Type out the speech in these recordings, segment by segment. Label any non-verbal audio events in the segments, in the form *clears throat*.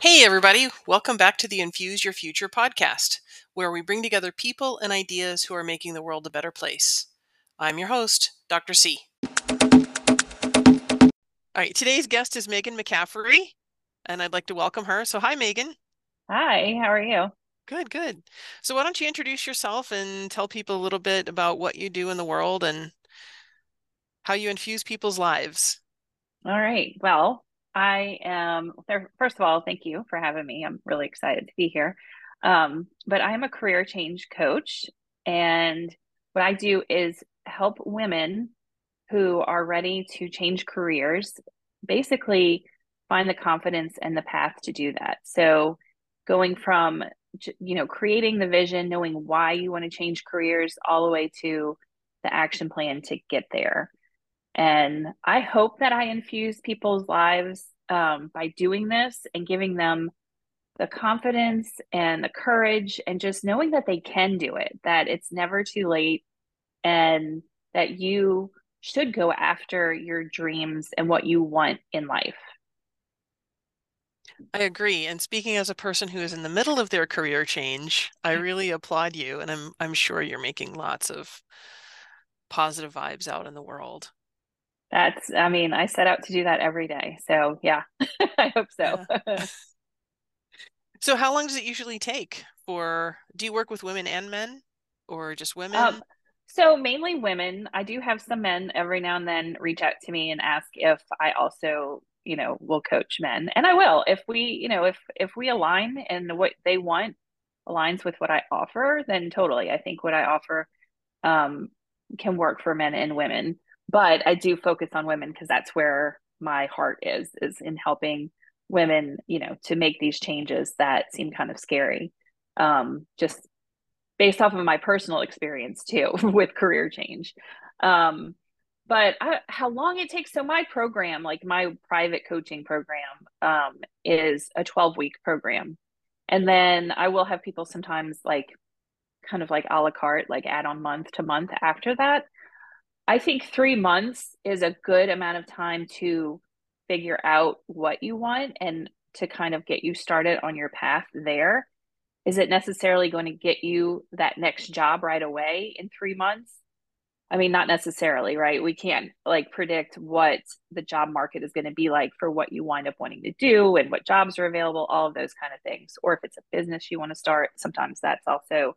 Hey, everybody. Welcome back to the Infuse Your Future podcast, where we bring together people and ideas who are making the world a better place. I'm your host, Dr. C. All right, today's guest is Meghan McCaffery, and I'd like to welcome her. So, hi, Meghan. Hi, how are you? Good, good. So, why don't you introduce yourself and tell people a little bit about what you do in the world and how you infuse people's lives? All right. Well, I am, first of all, thank you for having me. I'm really excited to be here. Um, but I am a career change coach. And what I do is help women who are ready to change careers basically find the confidence and the path to do that. So, going from you know creating the vision knowing why you want to change careers all the way to the action plan to get there and I hope that I infuse people's lives um, by doing this and giving them the confidence and the courage and just knowing that they can do it, that it's never too late, and that you should go after your dreams and what you want in life. I agree. And speaking as a person who is in the middle of their career change, I really applaud you and I'm I'm sure you're making lots of positive vibes out in the world. That's, I mean, I set out to do that every day. So yeah, *laughs* I hope so. Yeah. *laughs* so how long does it usually take for, do you work with women and men or just women? Um, so mainly women. I do have some men every now and then reach out to me and ask if I also, you know, will coach men. And I will if we, you know, if if we align and what they want aligns with what I offer, then totally. I think what I offer um can work for men and women but I do focus on women because that's where my heart is is in helping women, you know, to make these changes that seem kind of scary. Um, just based off of my personal experience too *laughs* with career change. Um, but I, how long it takes so my program like my private coaching program um, is a 12 week program and then i will have people sometimes like kind of like a la carte like add on month to month after that I think three months is a good amount of time to figure out what you want and to kind of get you started on your path there. Is it necessarily going to get you that next job right away in three months? I mean, not necessarily, right? We can't like predict what the job market is going to be like for what you wind up wanting to do and what jobs are available, all of those kind of things. Or if it's a business you want to start, sometimes that's also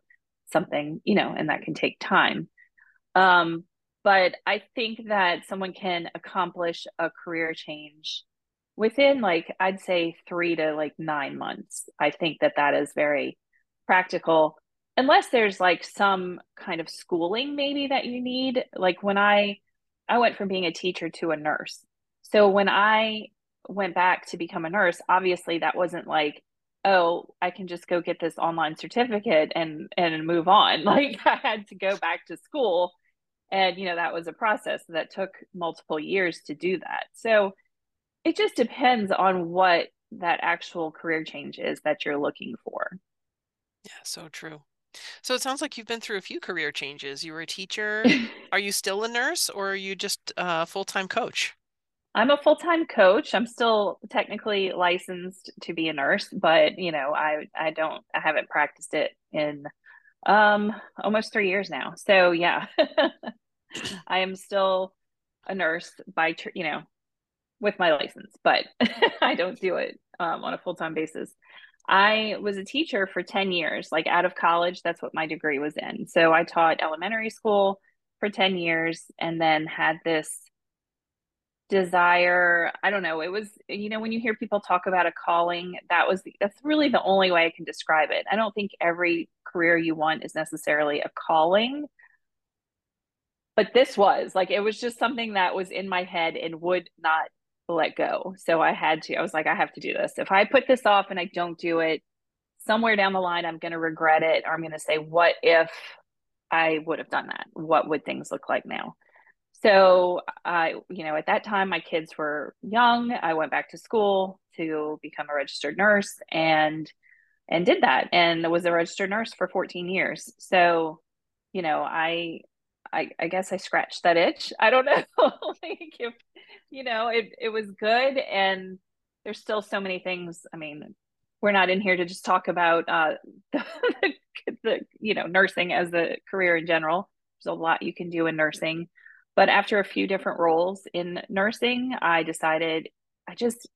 something, you know, and that can take time. Um, but I think that someone can accomplish a career change within like I'd say 3 to like 9 months. I think that that is very practical unless there's like some kind of schooling maybe that you need like when I I went from being a teacher to a nurse. So when I went back to become a nurse, obviously that wasn't like oh, I can just go get this online certificate and and move on. *laughs* Like I had to go back to school and you know that was a process that took multiple years to do that. So it just depends on what that actual career change is that you're looking for. Yeah so true. So it sounds like you've been through a few career changes. You were a teacher. *laughs* Are you still a nurse or are you just a full-time coach? I'm a full-time coach. I'm still technically licensed to be a nurse but you know i i don't i haven't practiced it in um almost three years now. So yeah *laughs* *laughs* I am still a nurse by, you know, with my license, but *laughs* I don't do it um, on a full time basis. I was a teacher for 10 years, like out of college. That's what my degree was in. So I taught elementary school for 10 years and then had this desire. I don't know. It was, you know, when you hear people talk about a calling, that was, that's really the only way I can describe it. I don't think every career you want is necessarily a calling but this was like it was just something that was in my head and would not let go. So I had to. I was like, I have to do this. If I put this off and I don't do it, somewhere down the line, I'm going to regret it, or I'm going to say, what if I would have done that? What would things look like now? So I, you know, at that time, my kids were young. I went back to school to become a registered nurse and and did that and was a registered nurse for 14 years. So, you know, I I, I guess I scratched that itch. *laughs* I don't know. *laughs* like if you know, it it was good and there's still so many things. I mean, we're not in here to just talk about uh, *laughs* the, the, you know nursing as a career in general. There's a lot you can do in nursing, but after a few different roles in nursing, I decided I just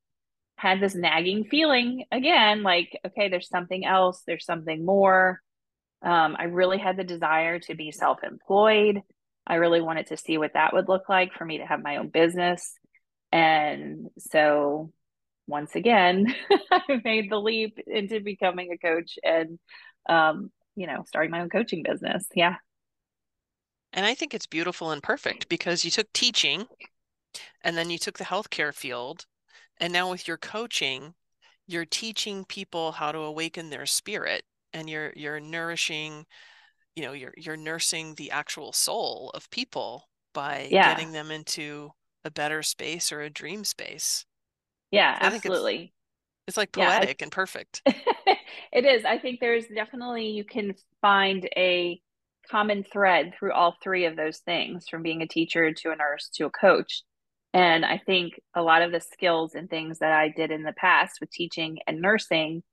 had this nagging feeling again, like okay, there's something else, there's something more. Um, I really had the desire to be self-employed. I really wanted to see what that would look like for me to have my own business. And so once again, *laughs* I made the leap into becoming a coach and, um, you know, starting my own coaching business. Yeah. And I think it's beautiful and perfect because you took teaching and then you took the healthcare field. And now with your coaching, you're teaching people how to awaken their spirit and you're you're nourishing, you know, you're you're nursing the actual soul of people by Yeah. getting them into a better space or a dream space. Yeah, I think it's absolutely. it's like Yeah, I, poetic and perfect. *laughs* it is. I think there's definitely you can find a common thread through all three of those things from being a teacher to a nurse to a coach. And I think a lot of the skills and things that I did in the past with teaching and nursing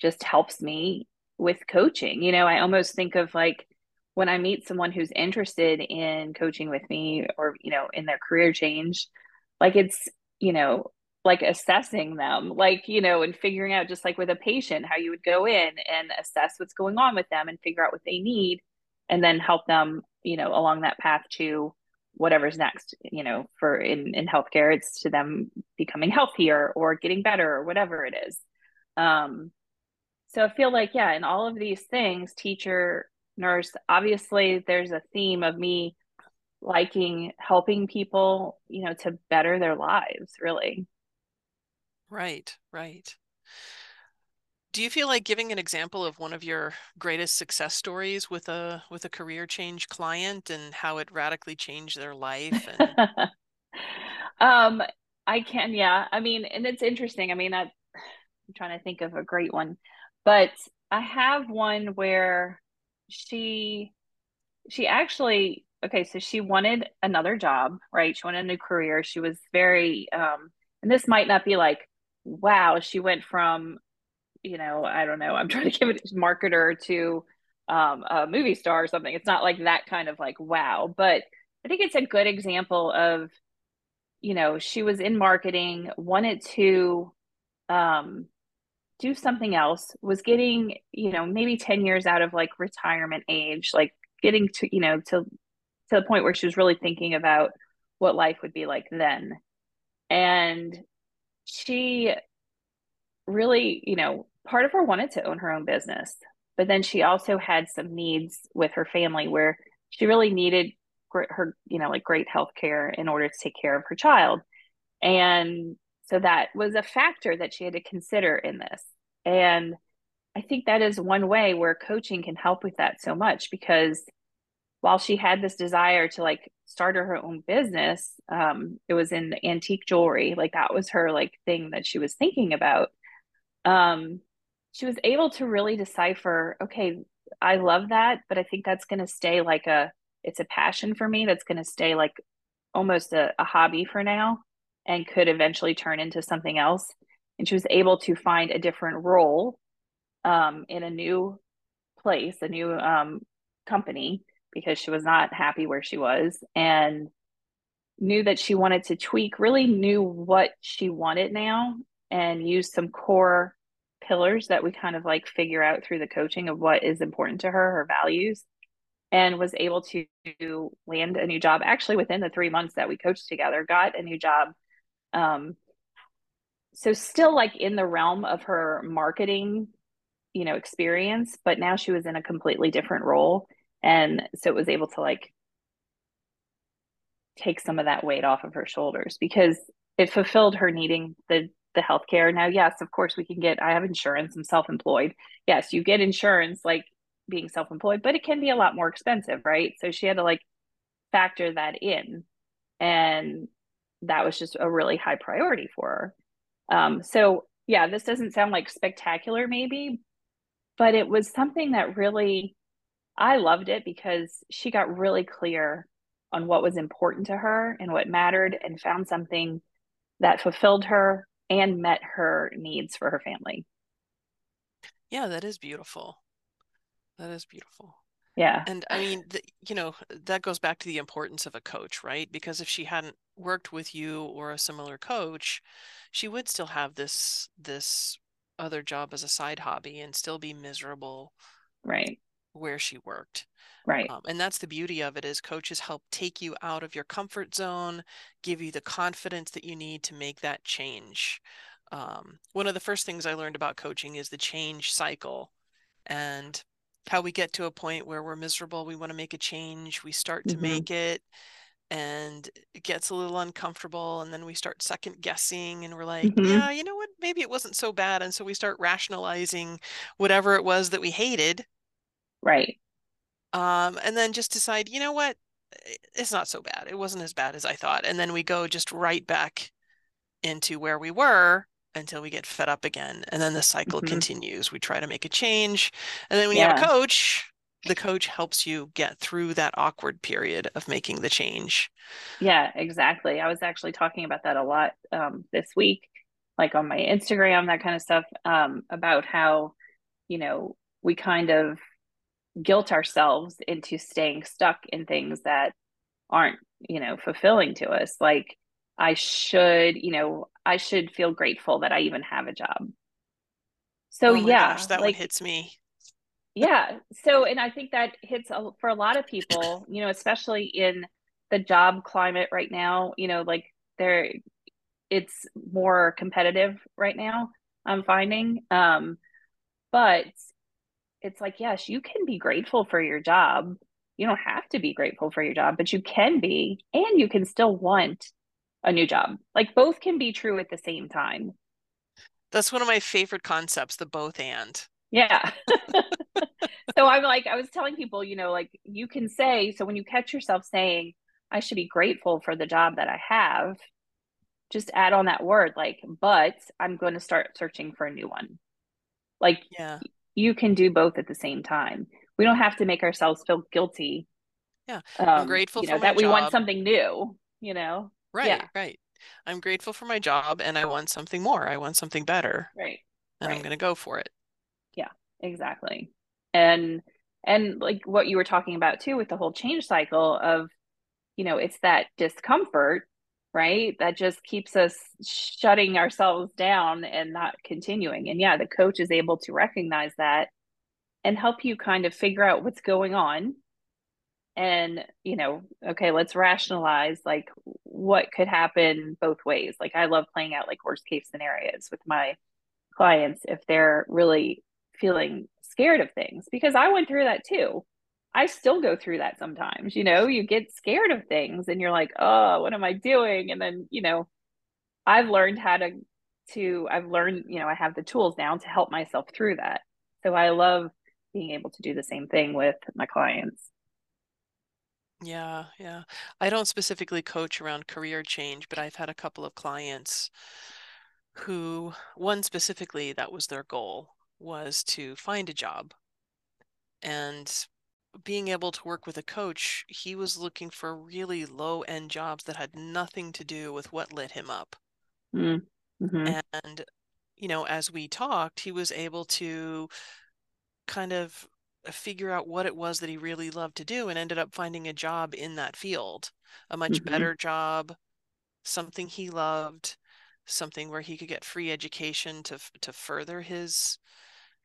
just helps me with coaching. You know, I almost think of like when I meet someone who's interested in coaching with me or, you know, in their career change, like it's, you know, like assessing them, like, you know, and figuring out just like with a patient, how you would go in and assess what's going on with them and figure out what they need and then help them, you know, along that path to whatever's next, you know, for in, in healthcare, it's to them becoming healthier or getting better or whatever it is. Um, so I feel like, yeah, in all of these things, teacher, nurse, obviously there's a theme of me liking helping people, you know, to better their lives, really. Right, right. Do you feel like giving an example of one of your greatest success stories with a with a career change client and how it radically changed their life and *laughs* um, I can, yeah. I mean, and it's interesting. I mean, I, I'm trying to think of a great one, but I have one where she she actually okay, so she wanted another job, right? She wanted a new career. She was very um and this might not be like wow, she went from, you know, I don't know, I'm *laughs* trying to give it marketer to um a movie star or something. It's not like that kind of like wow, but I think it's a good example of, you know, she was in marketing, wanted to um do something else, was getting, you know, maybe 10 years out of like retirement age, like getting to, you know, to to the point where she was really thinking about what life would be like then. And she really, you know, part of her wanted to own her own business, but then she also had some needs with her family where she really needed her, you know, like great health care in order to take care of her child. And so that was a factor that she had to consider in this. And I think that is one way where coaching can help with that so much because while she had this desire to like start her own business, um, it was in antique jewelry. Like that was her like thing that she was thinking about. Um, she was able to really decipher, okay, I love that, but I think that's going to stay like a, it's a passion for me that's going to stay like almost a, a hobby for now and could eventually turn into something else. And she was able to find a different role um, in a new place, a new um, company, because she was not happy where she was and knew that she wanted to tweak, really knew what she wanted now and use some core pillars that we kind of like figure out through the coaching of what is important to her, her values, and was able to land a new job actually within the three months that we coached together, got a new job. Um, so still like in the realm of her marketing, you know, experience, but now she was in a completely different role. And so it was able to like take some of that weight off of her shoulders because it fulfilled her needing the the healthcare. Now, yes, of course we can get I have insurance, I'm self-employed. Yes, you get insurance like being self-employed, but it can be a lot more expensive, right? So she had to like factor that in. And that was just a really high priority for her. Um, so yeah, this doesn't sound like spectacular maybe, but it was something that really I loved it because she got really clear on what was important to her and what mattered and found something that fulfilled her and met her needs for her family. Yeah, that is beautiful. That is beautiful. Yeah. And I mean, the, you know, that goes back to the importance of a coach, right? Because if she hadn't worked with you or a similar coach, she would still have this this other job as a side hobby and still be miserable right where she worked. Right. Um, and that's the beauty of it is coaches help take you out of your comfort zone, give you the confidence that you need to make that change. Um, one of the first things I learned about coaching is the change cycle and how we get to a point where we're miserable, we want to make a change, we start to Mhm. make it, and it gets a little uncomfortable, and then we start second guessing, and we're like, Mhm. yeah, you know what, maybe it wasn't so bad. And so we start rationalizing whatever it was that we hated. Right. Um, and then just decide, you know what, it's not so bad. It wasn't as bad as I thought. And then we go just right back into where we were until we get fed up again. And then the cycle Mhm. continues. We try to make a change. And then when you have a coach, the coach helps you get through that awkward period of making the change. Yeah, exactly. I was actually talking about that a lot um, this week, like on my Instagram, that kind of stuff, um, about how, you know, we kind of guilt ourselves into staying stuck in things that aren't, you know, fulfilling to us. Like, I should, you know, I should feel grateful that I even have a job. So, oh my yeah, gosh, that like, one hits me. yeah. So, and I think that hits a, for a lot of people, you know, especially in the job climate right now, you know, like there, it's more competitive right now, I'm finding. Um, but it's like, yes, you can be grateful for your job. You don't have to be grateful for your job, but you can be, and you can still want a new job. Like both can be true at the same time. That's one of my favorite concepts, the both and. Yeah. *laughs* so I'm like, I was telling people, you know, like you can say, so when you catch yourself saying, I should be grateful for the job that I have, just add on that word, like, but I'm going to start searching for a new one. Like, yeah, you can do both at the same time. We don't have to make ourselves feel guilty. Yeah. Um, I'm grateful you know, that we want something new, you know? Right, Yeah. right. I'm grateful for my job and I want something more. I want something better. Right. And I'm going to go for it. Yeah, exactly. And and like what you were talking about too with the whole change cycle of you know, it's that discomfort, right? That just keeps us shutting ourselves down and not continuing. And yeah, the coach is able to recognize that and help you kind of figure out what's going on and you know okay let's rationalize like what could happen both ways. Like i love playing out like worst case scenarios with my clients if they're really feeling scared of things because i went through that too. I still go through that sometimes you know? You get scared of things and you're like oh what am i doing? And then you know i've learned how to to i've learned you know i have the tools now to help myself through that. So i love being able to do the same thing with my clients Yeah, yeah. I don't specifically coach around career change, but I've had a couple of clients who, one specifically, that was their goal, was to find a job. And being able to work with a coach, he was looking for really low end jobs that had nothing to do with what lit him up. mm-hmm. And, you know, as we talked, he was able to kind of figure out what it was that he really loved to do and ended up finding a job in that field, a much Mhm. better job, something he loved, something where he could get free education to to further his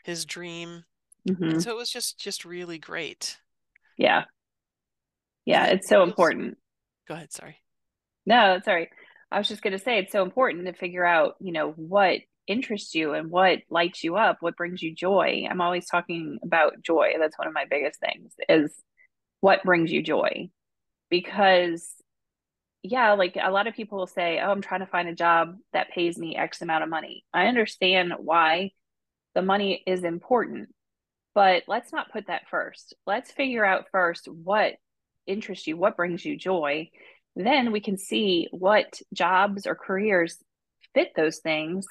his dream. Mm-hmm. so it was just just really great. Yeah. Yeah, it's so important. Go ahead, sorry. No, sorry. I was just going to say it's so important to figure out, you know, what interests you and what lights you up, what brings you joy. I'm always talking about joy. That's one of my biggest things is what brings you joy. Because yeah, like a lot of people will say, "Oh, I'm trying to find a job that pays me X amount of money." I understand why the money is important, but let's not put that first. Let's figure out first what interests you, what brings you joy. Then we can see what jobs or careers fit those things.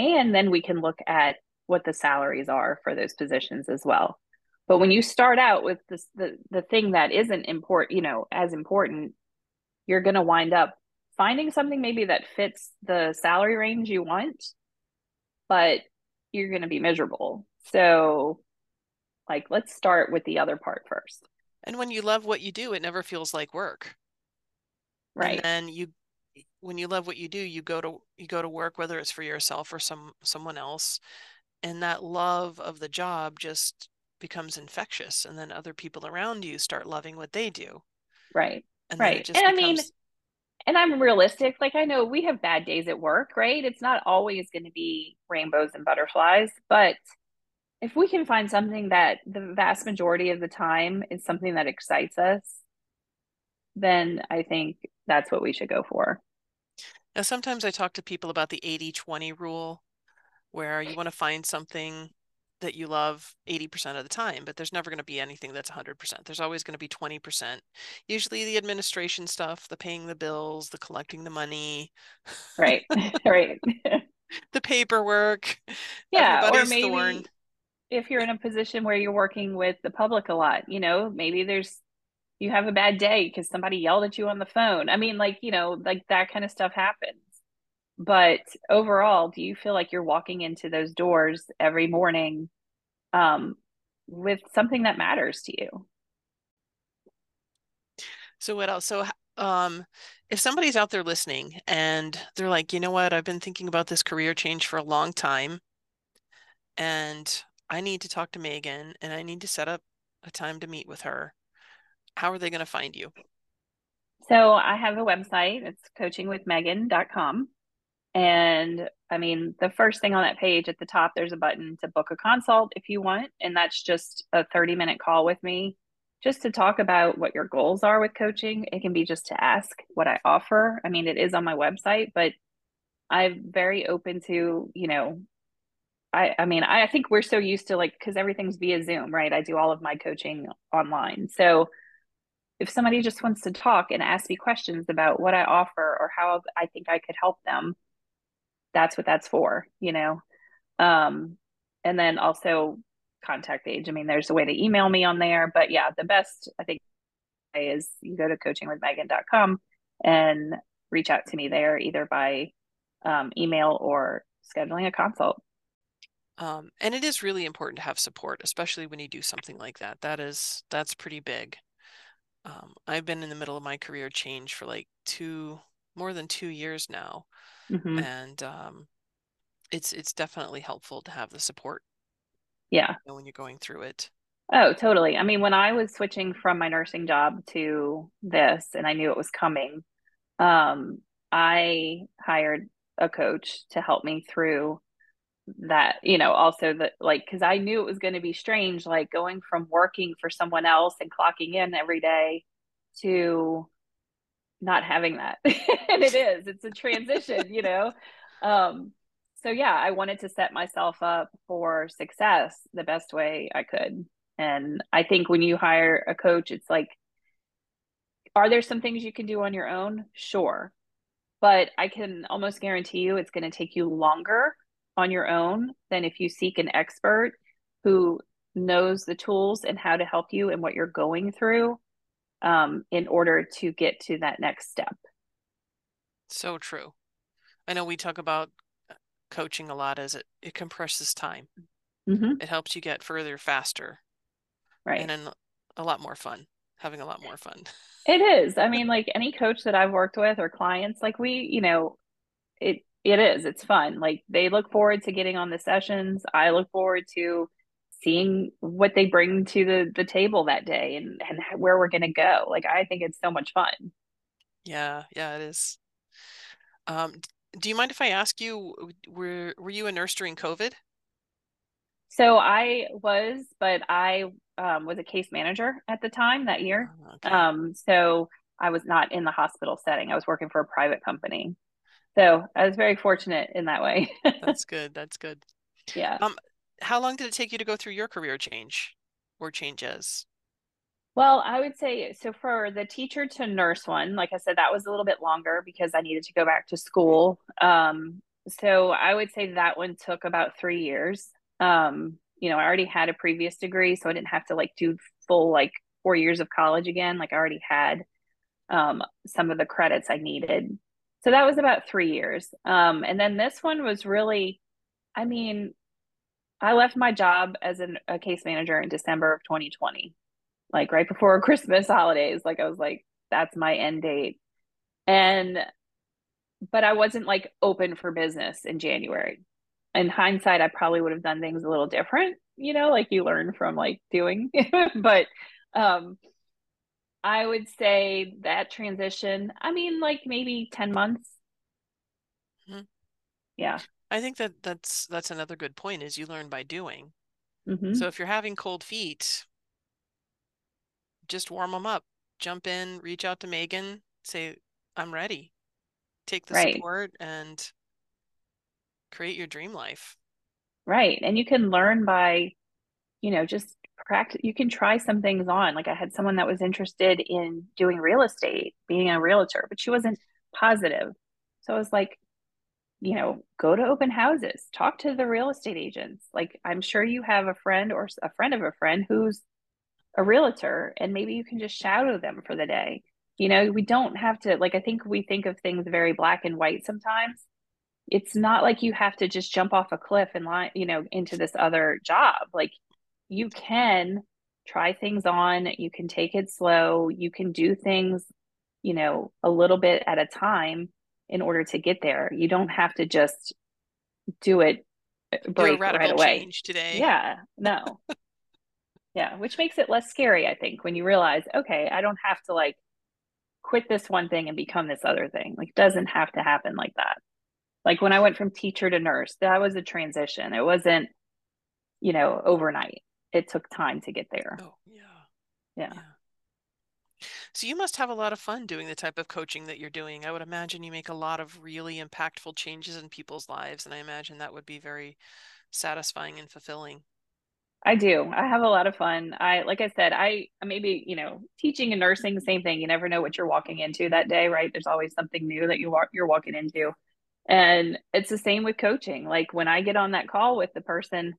And then we can look at what the salaries are for those positions as well. But when you start out with this, the, the thing that isn't important, you know, as important, you're going to wind up finding something maybe that fits the salary range you want, but you're going to be miserable. So, like, let's start with the other part first. And when you love what you do, it never feels like work. Right. And then you when you love what you do, you go to you go to work whether it's for yourself or some someone else, and that love of the job just becomes infectious and then other people around you start loving what they do. Right. And right. and becomes... I mean and I'm realistic. Like I know we have bad days at work, right? It's not always going to be rainbows and butterflies, but if we can find something that the vast majority of the time is something that excites us, then I think that's what we should go for. Now, sometimes I talk to people about the 80 20 rule, where you want to find something that you love 80% of the time, but there's never going to be anything that's 100%. There's always going to be 20%. Usually the administration stuff, the paying the bills, the collecting the money. Right. *laughs* *laughs* right. *laughs* the paperwork. Yeah, or maybe thorn. if you're in a position where you're working with the public a lot, you know, maybe there's you have a bad day because somebody yelled at you on the phone. I mean, like, you know, like that kind of stuff happens. But overall, do you feel like you're walking into those doors every morning um, with something that matters to you? So, what else? So, um, if somebody's out there listening and they're like, you know what, I've been thinking about this career change for a long time, and I need to talk to Meghan and I need to set up a time to meet with her how are they going to find you? So I have a website. It's coachingwithmeghan.com. And I mean, the first thing on that page at the top, there's a button to book a consult if you want. And that's just a 30 minute call with me just to talk about what your goals are with coaching. It can be just to ask what I offer. I mean, it is on my website, but I'm very open to, you know, I, I mean, I, I think we're so used to like, because everything's via Zoom, right? I do all of my coaching online. So if somebody just wants to talk and ask me questions about what I offer or how I think I could help them, that's what that's for, you know. Um, and then also contact page. I mean, there's a way to email me on there, but yeah, the best I think is you go to coachingwithmeghan.com and reach out to me there either by um, email or scheduling a consult. Um, and it is really important to have support, especially when you do something like that. That is that's pretty big um, I've been in the middle of my career change for like two, more than two years now, mm-hmm. and um, it's it's definitely helpful to have the support. Yeah, you know, when you're going through it. Oh, totally. I mean, when I was switching from my nursing job to this, and I knew it was coming, um, I hired a coach to help me through that you know also that like because i knew it was going to be strange like going from working for someone else and clocking in every day to not having that. *laughs* And it is it's a transition you know? Um so yeah i wanted to set myself up for success the best way i could. And i think when you hire a coach it's like are there some things you can do on your own? Sure. But i can almost guarantee you it's going to take you longer on your own than if you seek an expert who knows the tools and how to help you and what you're going through um, in order to get to that next step. So true. I know we talk about uh, coaching a lot as it, it compresses time. Mm-hmm. It helps you get further faster. Right. And then a lot more fun, having a lot more fun. It is. I *laughs* mean, like any coach that I've worked with or clients, like we, you know, it it is it's fun. Like they look forward to getting on the sessions. I look forward to seeing what they bring to the the table that day and and where we're going to go. Like i think it's so much fun. Yeah yeah it is. Um do you mind if i ask you were were you a nurse during covid? So i was but i um, was a case manager at the time that year. Oh, okay. um so i was not in the hospital setting. I was working for a private company so I was very fortunate in that way. *laughs* That's good. That's good. Yeah. Um, how long did it take you to go through your career change or changes? Well, I would say so for the teacher to nurse one, like I said, that was a little bit longer because I needed to go back to school. Um, so I would say that one took about three years. Um, you know, I already had a previous degree, so I didn't have to like do full like four years of college again. Like I already had um, some of the credits I needed so that was about three years. Um, and then this one was really, I mean, I left my job as an, a case manager in December of 2020, like right before *laughs* Christmas holidays. Like I was like, that's my end date. And, but I wasn't like open for business in January. In hindsight, I probably would have done things a little different, you know, like you learn from like doing. *laughs* but, um, I would say that transition, I mean, like maybe 10 months. Mm-hmm. Yeah. I think that that's that's another good point is you learn by doing. Mm-hmm. So if you're having cold feet, just warm them up. Jump in, reach out to Meghan, say I'm ready. Take the right. support and create your dream life. Right. And you can learn by you know, just practice you can try some things on. Like I had someone that was interested in doing real estate, being a realtor, but she wasn't positive. So I was like, you know, go to open houses, talk to the real estate agents. Like, I'm sure you have a friend or a friend of a friend who's a realtor, and maybe you can just shadow them for the day. You know, we don't have to, like, I think we think of things very black and white sometimes. It's not like you have to just jump off a cliff and line, you know, into this other job. Like, you can try things on, you can take it slow, you can do things, you know, a little bit at a time in order to get there. You don't have to just do it uh, break right away. today. Yeah, no. *laughs* yeah, which makes it less scary, I think, when you realize, okay, I don't have to like quit this one thing and become this other thing. Like doesn't have to happen like that. Like when I went from teacher to nurse, that was a transition. It wasn't, you know, overnight. It took time to get there. Oh, yeah. Yeah. yeah. So you must have a lot of fun doing the type of coaching that you're doing. I would imagine you make a lot of really impactful changes in people's lives, and I imagine that would be very satisfying and fulfilling. I do. I have a lot of fun. I like I said, I maybe, you know, teaching and nursing same thing. You never know what you're walking into that day, right? There's always something new that you are you're walking into. And it's the same with coaching. Like when I get on that call with the person,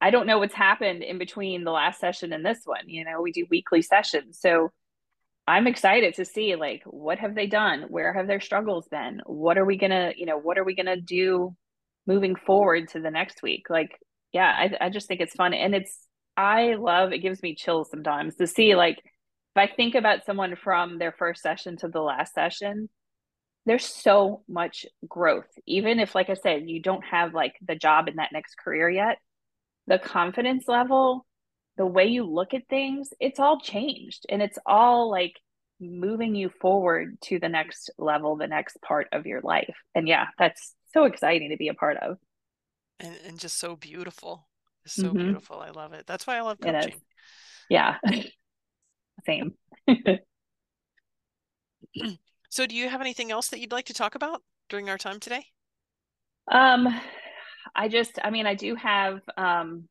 I don't know what's happened in between the last session and this one. You know, we do weekly sessions. So I'm excited to see like what have they done? Where have their struggles been? What are we gonna, you know, what are we gonna do moving forward to the next week? Like, yeah, I, I just think it's fun. And it's I love it gives me chills sometimes to see like if I think about someone from their first session to the last session, there's so much growth. Even if, like I said, you don't have like the job in that next career yet, the confidence level the way you look at things, it's all changed and it's all like moving you forward to the next level, the next part of your life. And yeah, that's so exciting to be a part of. And, and just so beautiful. so mm-hmm. beautiful. I love it. That's why I love coaching. Yeah. *laughs* Same. *clears throat* so do you have anything else that you'd like to talk about during our time today? Um I just I mean I do have um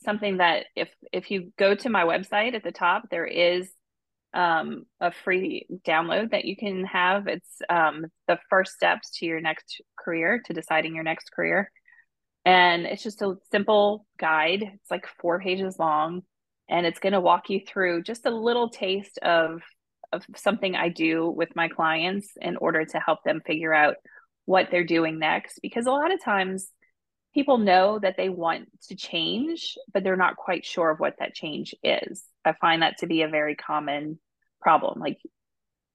something that if if you go to my website at the top, there is um, a free download that you can have. It's um, the first steps to your next career, to deciding your next career. And it's just a simple guide. It's like four pages long, and it's going to walk you through just a little taste of of something I do with my clients in order to help them figure out what they're doing next. Because a lot of times people know that they want to change, but they're not quite sure of what that change is. I find that to be a very common problem. Like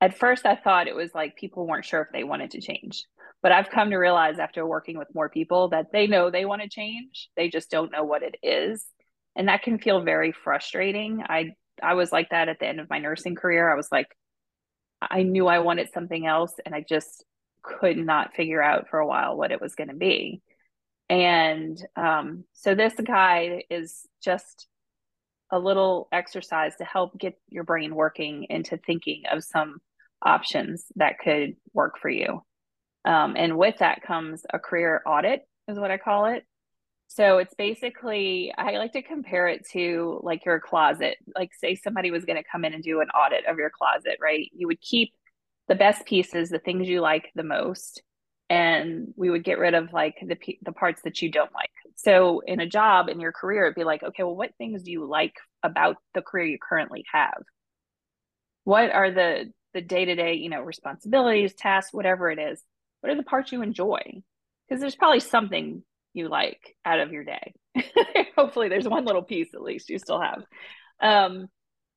at first, I thought it was like people weren't sure if they wanted to change. But I've come to realize after working with more people that they know they want to change, they just don't know what it is. And that can feel very frustrating. I I was like that at the end of my nursing career. I was like, I knew I wanted something else, and I just could not figure out for a while what it was going to be. And um, so this guide is just a little exercise to help get your brain working into thinking of some options that could work for you. Um, and with that comes a career audit, is what I call it. So it's basically, I like to compare it to like your closet. Like, say somebody was going to come in and do an audit of your closet, right? You would keep the best pieces, the things you like the most, and we would get rid of like the the parts that you don't like. So in a job in your career, it'd be like, okay, well, what things do you like about the career you currently have? What are the the day to day, you know, responsibilities, tasks, whatever it is? What are the parts you enjoy? Because there's probably something you like out of your day. *laughs* hopefully there's one little piece at least you still have. Um,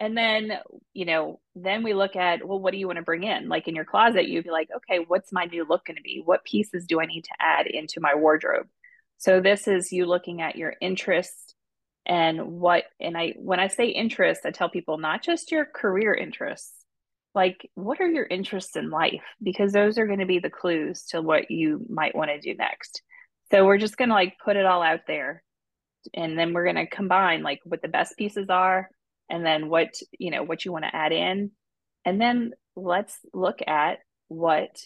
and then, you know, then we look at, well, what do you want to bring in? Like in your closet, you'd be like, okay, what's my new look going to be? What pieces do I need to add into my wardrobe? So this is you looking at your interests and what, and I, when I say interest, I tell people not just your career interests, like what are your interests in life? Because those are going to be the clues to what you might want to do next. So we're just going to like put it all out there and then we're going to combine like what the best pieces are and then what you know what you want to add in. And then let's look at what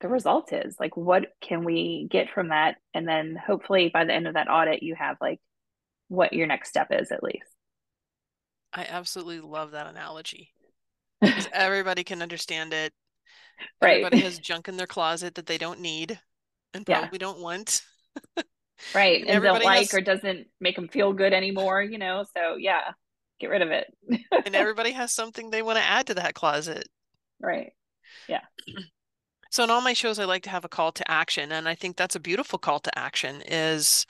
the result is. Like what can we get from that? And then hopefully by the end of that audit you have like what your next step is at least. I absolutely love that analogy. *laughs* Everybody can understand it. Right. Everybody has junk in their closet that they don't need and probably yeah. don't want. Right. And, *laughs* and don't like has... or doesn't make them feel good anymore you know? So yeah get rid of it. And everybody has something they want to add to that closet. Right. Yeah. *clears throat* So in all my shows i like to have a call to action and i think that's a beautiful call to action is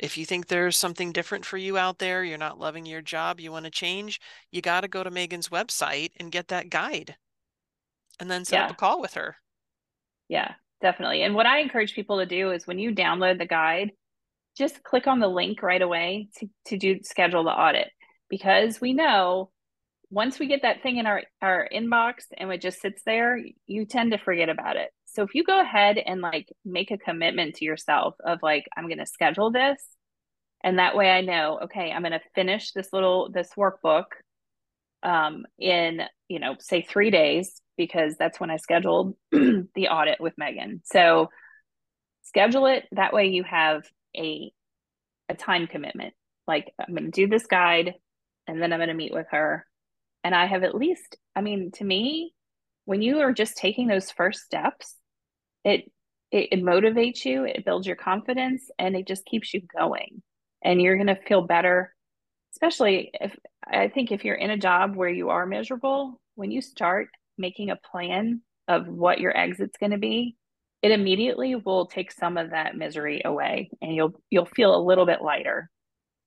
if you think there's something different for you out there you're not loving your job you want to change you got to go to meghan's website and get that guide and then set yeah. up a call with her. Yeah definitely. And what i encourage people to do is when you download the guide just click on the link right away to, to do schedule the audit because we know once we get that thing in our, our inbox and it just sits there, you tend to forget about it. So if you go ahead and like make a commitment to yourself of like, I'm going to schedule this. And that way I know, okay, I'm going to finish this little, this workbook um, in, you know, say three days, because that's when I scheduled *clears throat* the audit with Meghan. So schedule it. That way you have a, a time commitment. Like I'm going to do this guide and then I'm going to meet with her. And I have at least, I mean, to me, when you are just taking those first steps, it, it, it motivates you, it builds your confidence, and it just keeps you going. And you're going to feel better, especially if I think if you're in a job where you are miserable, when you start making a plan of what your exit's going to be, it immediately will take some of that misery away and you'll you'll feel a little bit lighter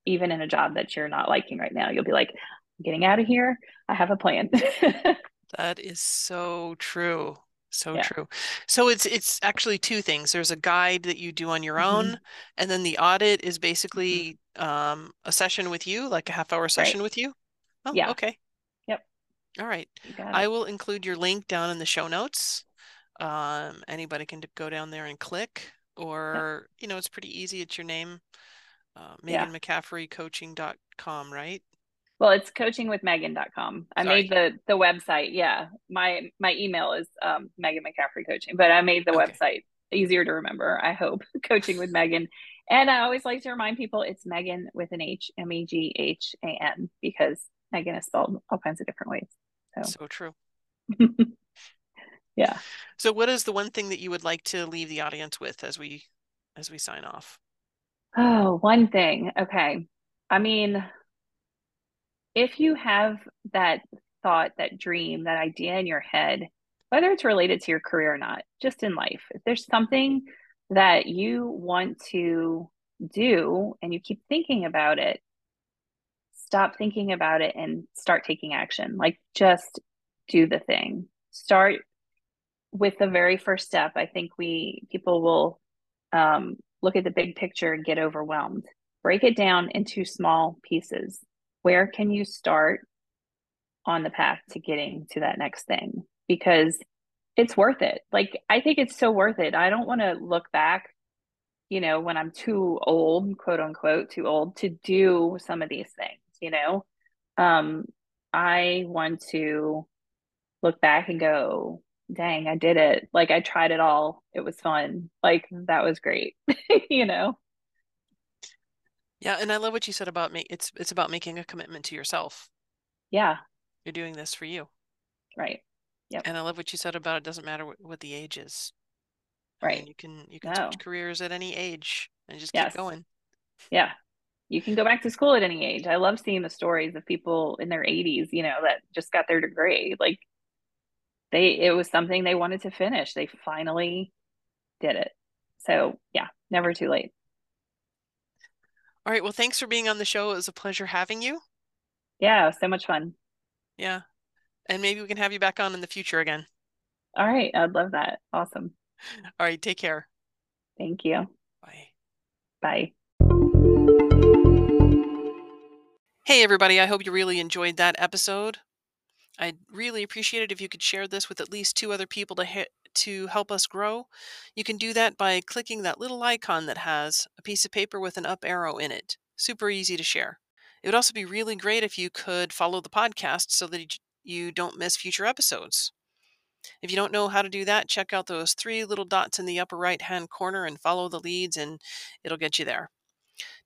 even in a job that you're not liking right now. You'll be like, I'm getting out of here. I have a plan. *laughs* that is so true. So yeah. true. So it's it's actually two things. There's a guide that you do on your mm-hmm. own, and then the audit is basically mm-hmm. um, a session with you, like a half hour session right. with you. Oh, yeah. Okay. Yep. All right. I will include your link down in the show notes. Um, anybody can go down there and click, or yep. you know, it's pretty easy. It's your name uh, Meghan yeah. McCaffery coaching.com, right? Well, it's coachingwithmeghan.com. I Sorry. made the the website. Yeah. My my email is um, Meghan McCaffery coaching, but I made the okay. website easier to remember, I hope. *laughs* coaching with Meghan. And I always like to remind people it's Meghan with an H, M E G H A N, because Megan is spelled all kinds of different ways. So, so true. *laughs* yeah. So what is the one thing that you would like to leave the audience with as we as we sign off? Oh, one thing. Okay. I mean, if you have that thought, that dream, that idea in your head, whether it's related to your career or not, just in life, if there's something that you want to do and you keep thinking about it, stop thinking about it and start taking action. Like just do the thing. Start with the very first step. I think we people will um, look at the big picture and get overwhelmed. Break it down into small pieces. Where can you start on the path to getting to that next thing? Because it's worth it. Like, I think it's so worth it. I don't want to look back, you know, when I'm too old, quote unquote, too old to do some of these things, you know? Um, I want to look back and go, dang, I did it. Like I tried it all. It was fun. Like mm-hmm. that was great. *laughs* you know. Yeah, and I love what you said about me. It's it's about making a commitment to yourself. Yeah. You're doing this for you. Right. Yep. And I love what you said about it doesn't matter what, what the age is. Right. I mean, you can you can no. switch careers at any age and just yes. keep going. Yeah. You can go back to school at any age. I love seeing the stories of people in their 80s, you know, that just got their degree. Like they it was something they wanted to finish. They finally did it. So yeah, never too late. All right. Well, thanks for being on the show. It was a pleasure having you. Yeah, so much fun. Yeah. And maybe we can have you back on in the future again. All right. I'd love that. Awesome. All right. Take care. Thank you. Bye. Bye. Hey, everybody. I hope you really enjoyed that episode. I'd really appreciate it if you could share this with at least two other people to to help us grow. You can do that by clicking that little icon that has a piece of paper with an up arrow in it. Super easy to share. It would also be really great if you could follow the podcast so that you don't miss future episodes. If you don't know how to do that, check out those three little dots in the upper right hand corner and follow the leads, and it'll get you there.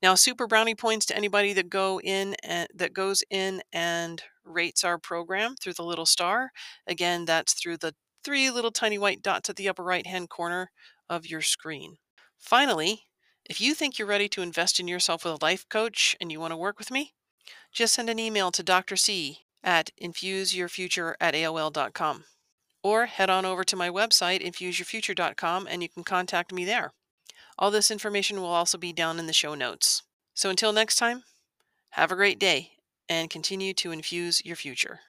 Now, super brownie points to anybody that go in and that goes in and rates our program through the little star. Again, that's through the three little tiny white dots at the upper right hand corner of your screen. Finally, if you think you're ready to invest in yourself with a life coach and you want to work with me, just send an email to Dr. C at infuseyourfuture at AOL.com or head on over to my website, infuseyourfuture.com, and you can contact me there. All this information will also be down in the show notes. So until next time, have a great day and continue to infuse your future.